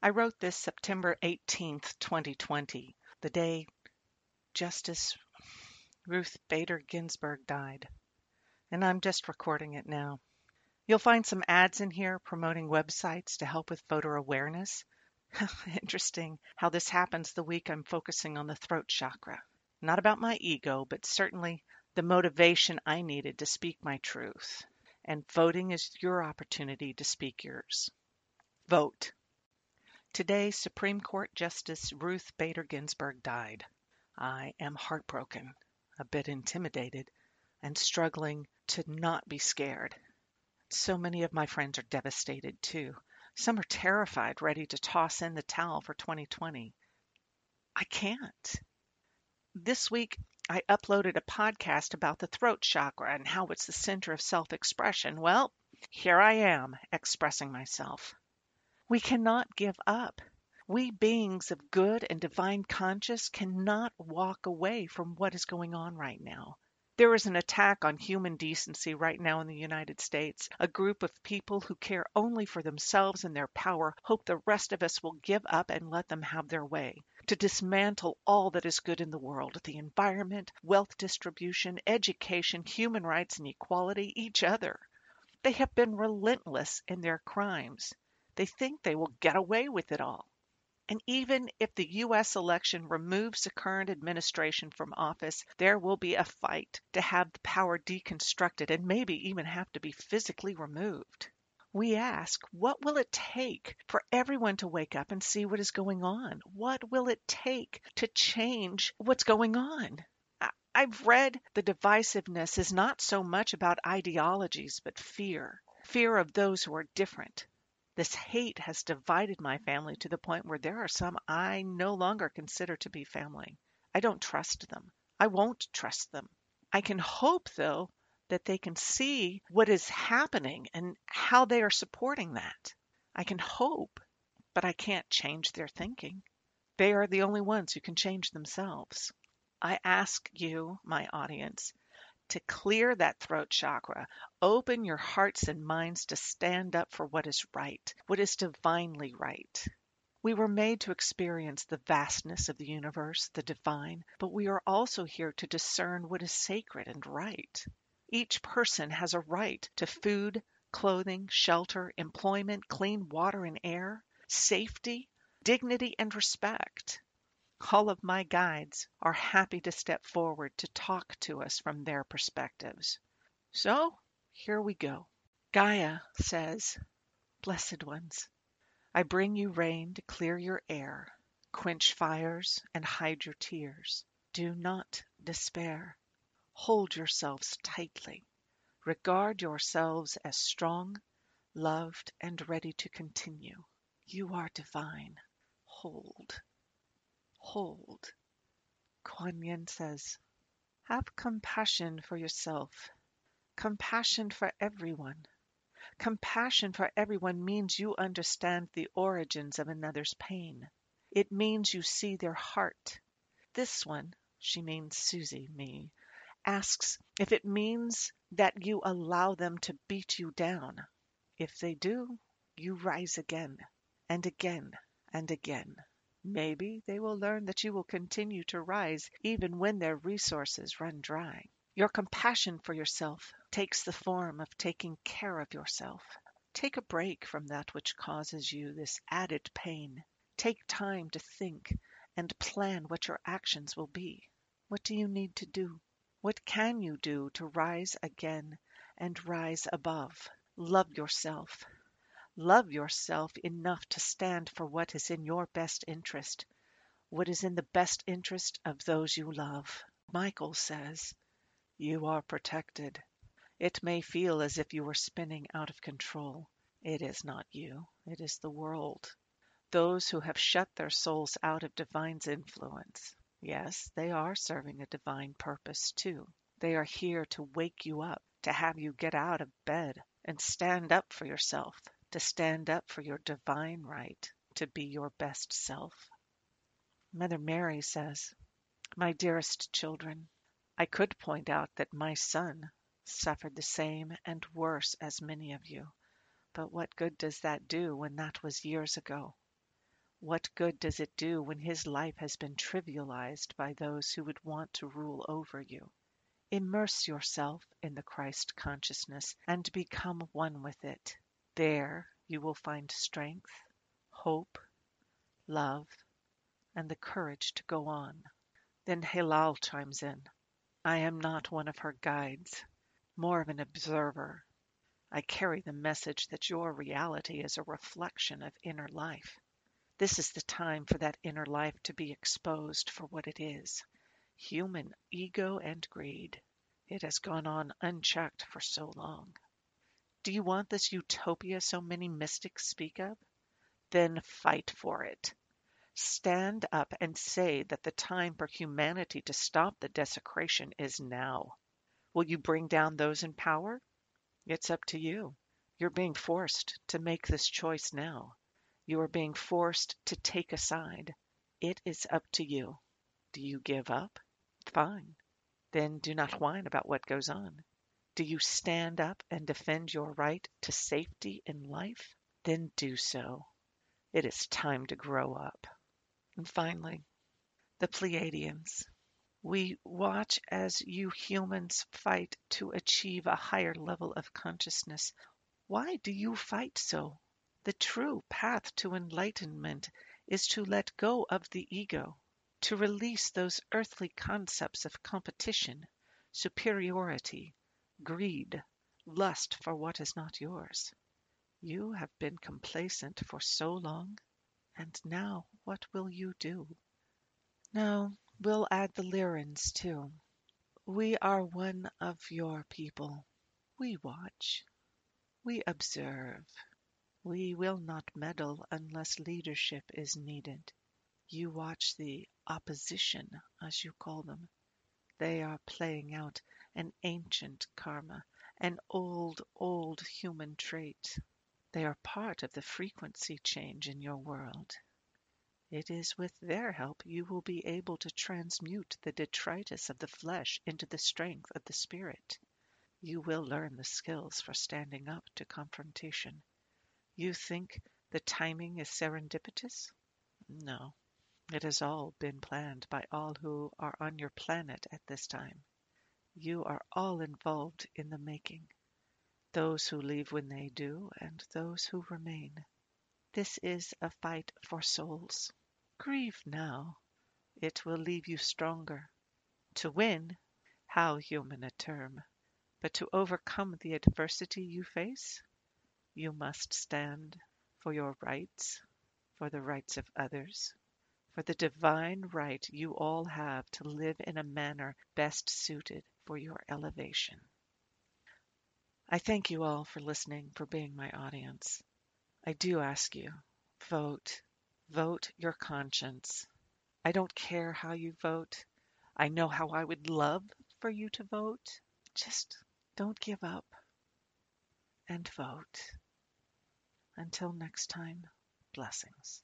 I wrote this September 18th, 2020, the day Justice Ruth Bader Ginsburg died. And I'm just recording it now. You'll find some ads in here promoting websites to help with voter awareness. Interesting how this happens the week I'm focusing on the throat chakra. Not about my ego, but certainly the motivation I needed to speak my truth. And voting is your opportunity to speak yours. Vote. Today, Supreme Court Justice Ruth Bader Ginsburg died. I am heartbroken, a bit intimidated, and struggling to not be scared. So many of my friends are devastated too. Some are terrified, ready to toss in the towel for 2020. I can't. This week, I uploaded a podcast about the throat chakra and how it's the center of self expression. Well, here I am expressing myself. We cannot give up. We beings of good and divine conscience cannot walk away from what is going on right now. There is an attack on human decency right now in the United States. A group of people who care only for themselves and their power hope the rest of us will give up and let them have their way. To dismantle all that is good in the world the environment, wealth distribution, education, human rights and equality, each other. They have been relentless in their crimes. They think they will get away with it all. And even if the U.S. election removes the current administration from office, there will be a fight to have the power deconstructed and maybe even have to be physically removed. We ask, what will it take for everyone to wake up and see what is going on? What will it take to change what's going on? I've read the divisiveness is not so much about ideologies, but fear fear of those who are different, this hate has divided my family to the point where there are some I no longer consider to be family. I don't trust them. I won't trust them. I can hope, though, that they can see what is happening and how they are supporting that. I can hope, but I can't change their thinking. They are the only ones who can change themselves. I ask you, my audience, to clear that throat chakra. Open your hearts and minds to stand up for what is right, what is divinely right. We were made to experience the vastness of the universe, the divine, but we are also here to discern what is sacred and right. Each person has a right to food, clothing, shelter, employment, clean water and air, safety, dignity, and respect. All of my guides are happy to step forward to talk to us from their perspectives. So here we go. Gaia says, Blessed ones, I bring you rain to clear your air, quench fires, and hide your tears. Do not despair. Hold yourselves tightly. Regard yourselves as strong, loved, and ready to continue. You are divine. Hold hold. Kuan Yin says, Have compassion for yourself, compassion for everyone. Compassion for everyone means you understand the origins of another's pain. It means you see their heart. This one, she means Susie, me, asks if it means that you allow them to beat you down. If they do, you rise again and again and again. Maybe they will learn that you will continue to rise even when their resources run dry. Your compassion for yourself takes the form of taking care of yourself. Take a break from that which causes you this added pain. Take time to think and plan what your actions will be. What do you need to do? What can you do to rise again and rise above? Love yourself. Love yourself enough to stand for what is in your best interest, what is in the best interest of those you love. Michael says, You are protected. It may feel as if you were spinning out of control. It is not you, it is the world. Those who have shut their souls out of divine's influence. Yes, they are serving a divine purpose too. They are here to wake you up, to have you get out of bed and stand up for yourself, to stand up for your divine right to be your best self. Mother Mary says, My dearest children, I could point out that my son suffered the same and worse as many of you, but what good does that do when that was years ago? What good does it do when his life has been trivialized by those who would want to rule over you? Immerse yourself in the Christ consciousness and become one with it. There you will find strength, hope, love, and the courage to go on. Then Hilal chimes in. I am not one of her guides, more of an observer. I carry the message that your reality is a reflection of inner life. This is the time for that inner life to be exposed for what it is human ego and greed. It has gone on unchecked for so long. Do you want this utopia so many mystics speak of? Then fight for it. Stand up and say that the time for humanity to stop the desecration is now. Will you bring down those in power? It's up to you. You're being forced to make this choice now. You are being forced to take a side. It is up to you. Do you give up? Fine. Then do not whine about what goes on. Do you stand up and defend your right to safety in life? Then do so. It is time to grow up. And finally, the Pleiadians. We watch as you humans fight to achieve a higher level of consciousness. Why do you fight so? The true path to enlightenment is to let go of the ego, to release those earthly concepts of competition, superiority, greed, lust for what is not yours. You have been complacent for so long, and now what will you do? Now we'll add the Lyrans too. We are one of your people. We watch. We observe. We will not meddle unless leadership is needed. You watch the opposition, as you call them. They are playing out an ancient karma, an old, old human trait. They are part of the frequency change in your world. It is with their help you will be able to transmute the detritus of the flesh into the strength of the spirit. You will learn the skills for standing up to confrontation. You think the timing is serendipitous? No. It has all been planned by all who are on your planet at this time. You are all involved in the making, those who leave when they do, and those who remain. This is a fight for souls. Grieve now. It will leave you stronger. To win, how human a term! But to overcome the adversity you face, you must stand for your rights, for the rights of others, for the divine right you all have to live in a manner best suited for your elevation. I thank you all for listening, for being my audience. I do ask you, vote. Vote your conscience. I don't care how you vote. I know how I would love for you to vote. Just don't give up and vote. Until next time, blessings.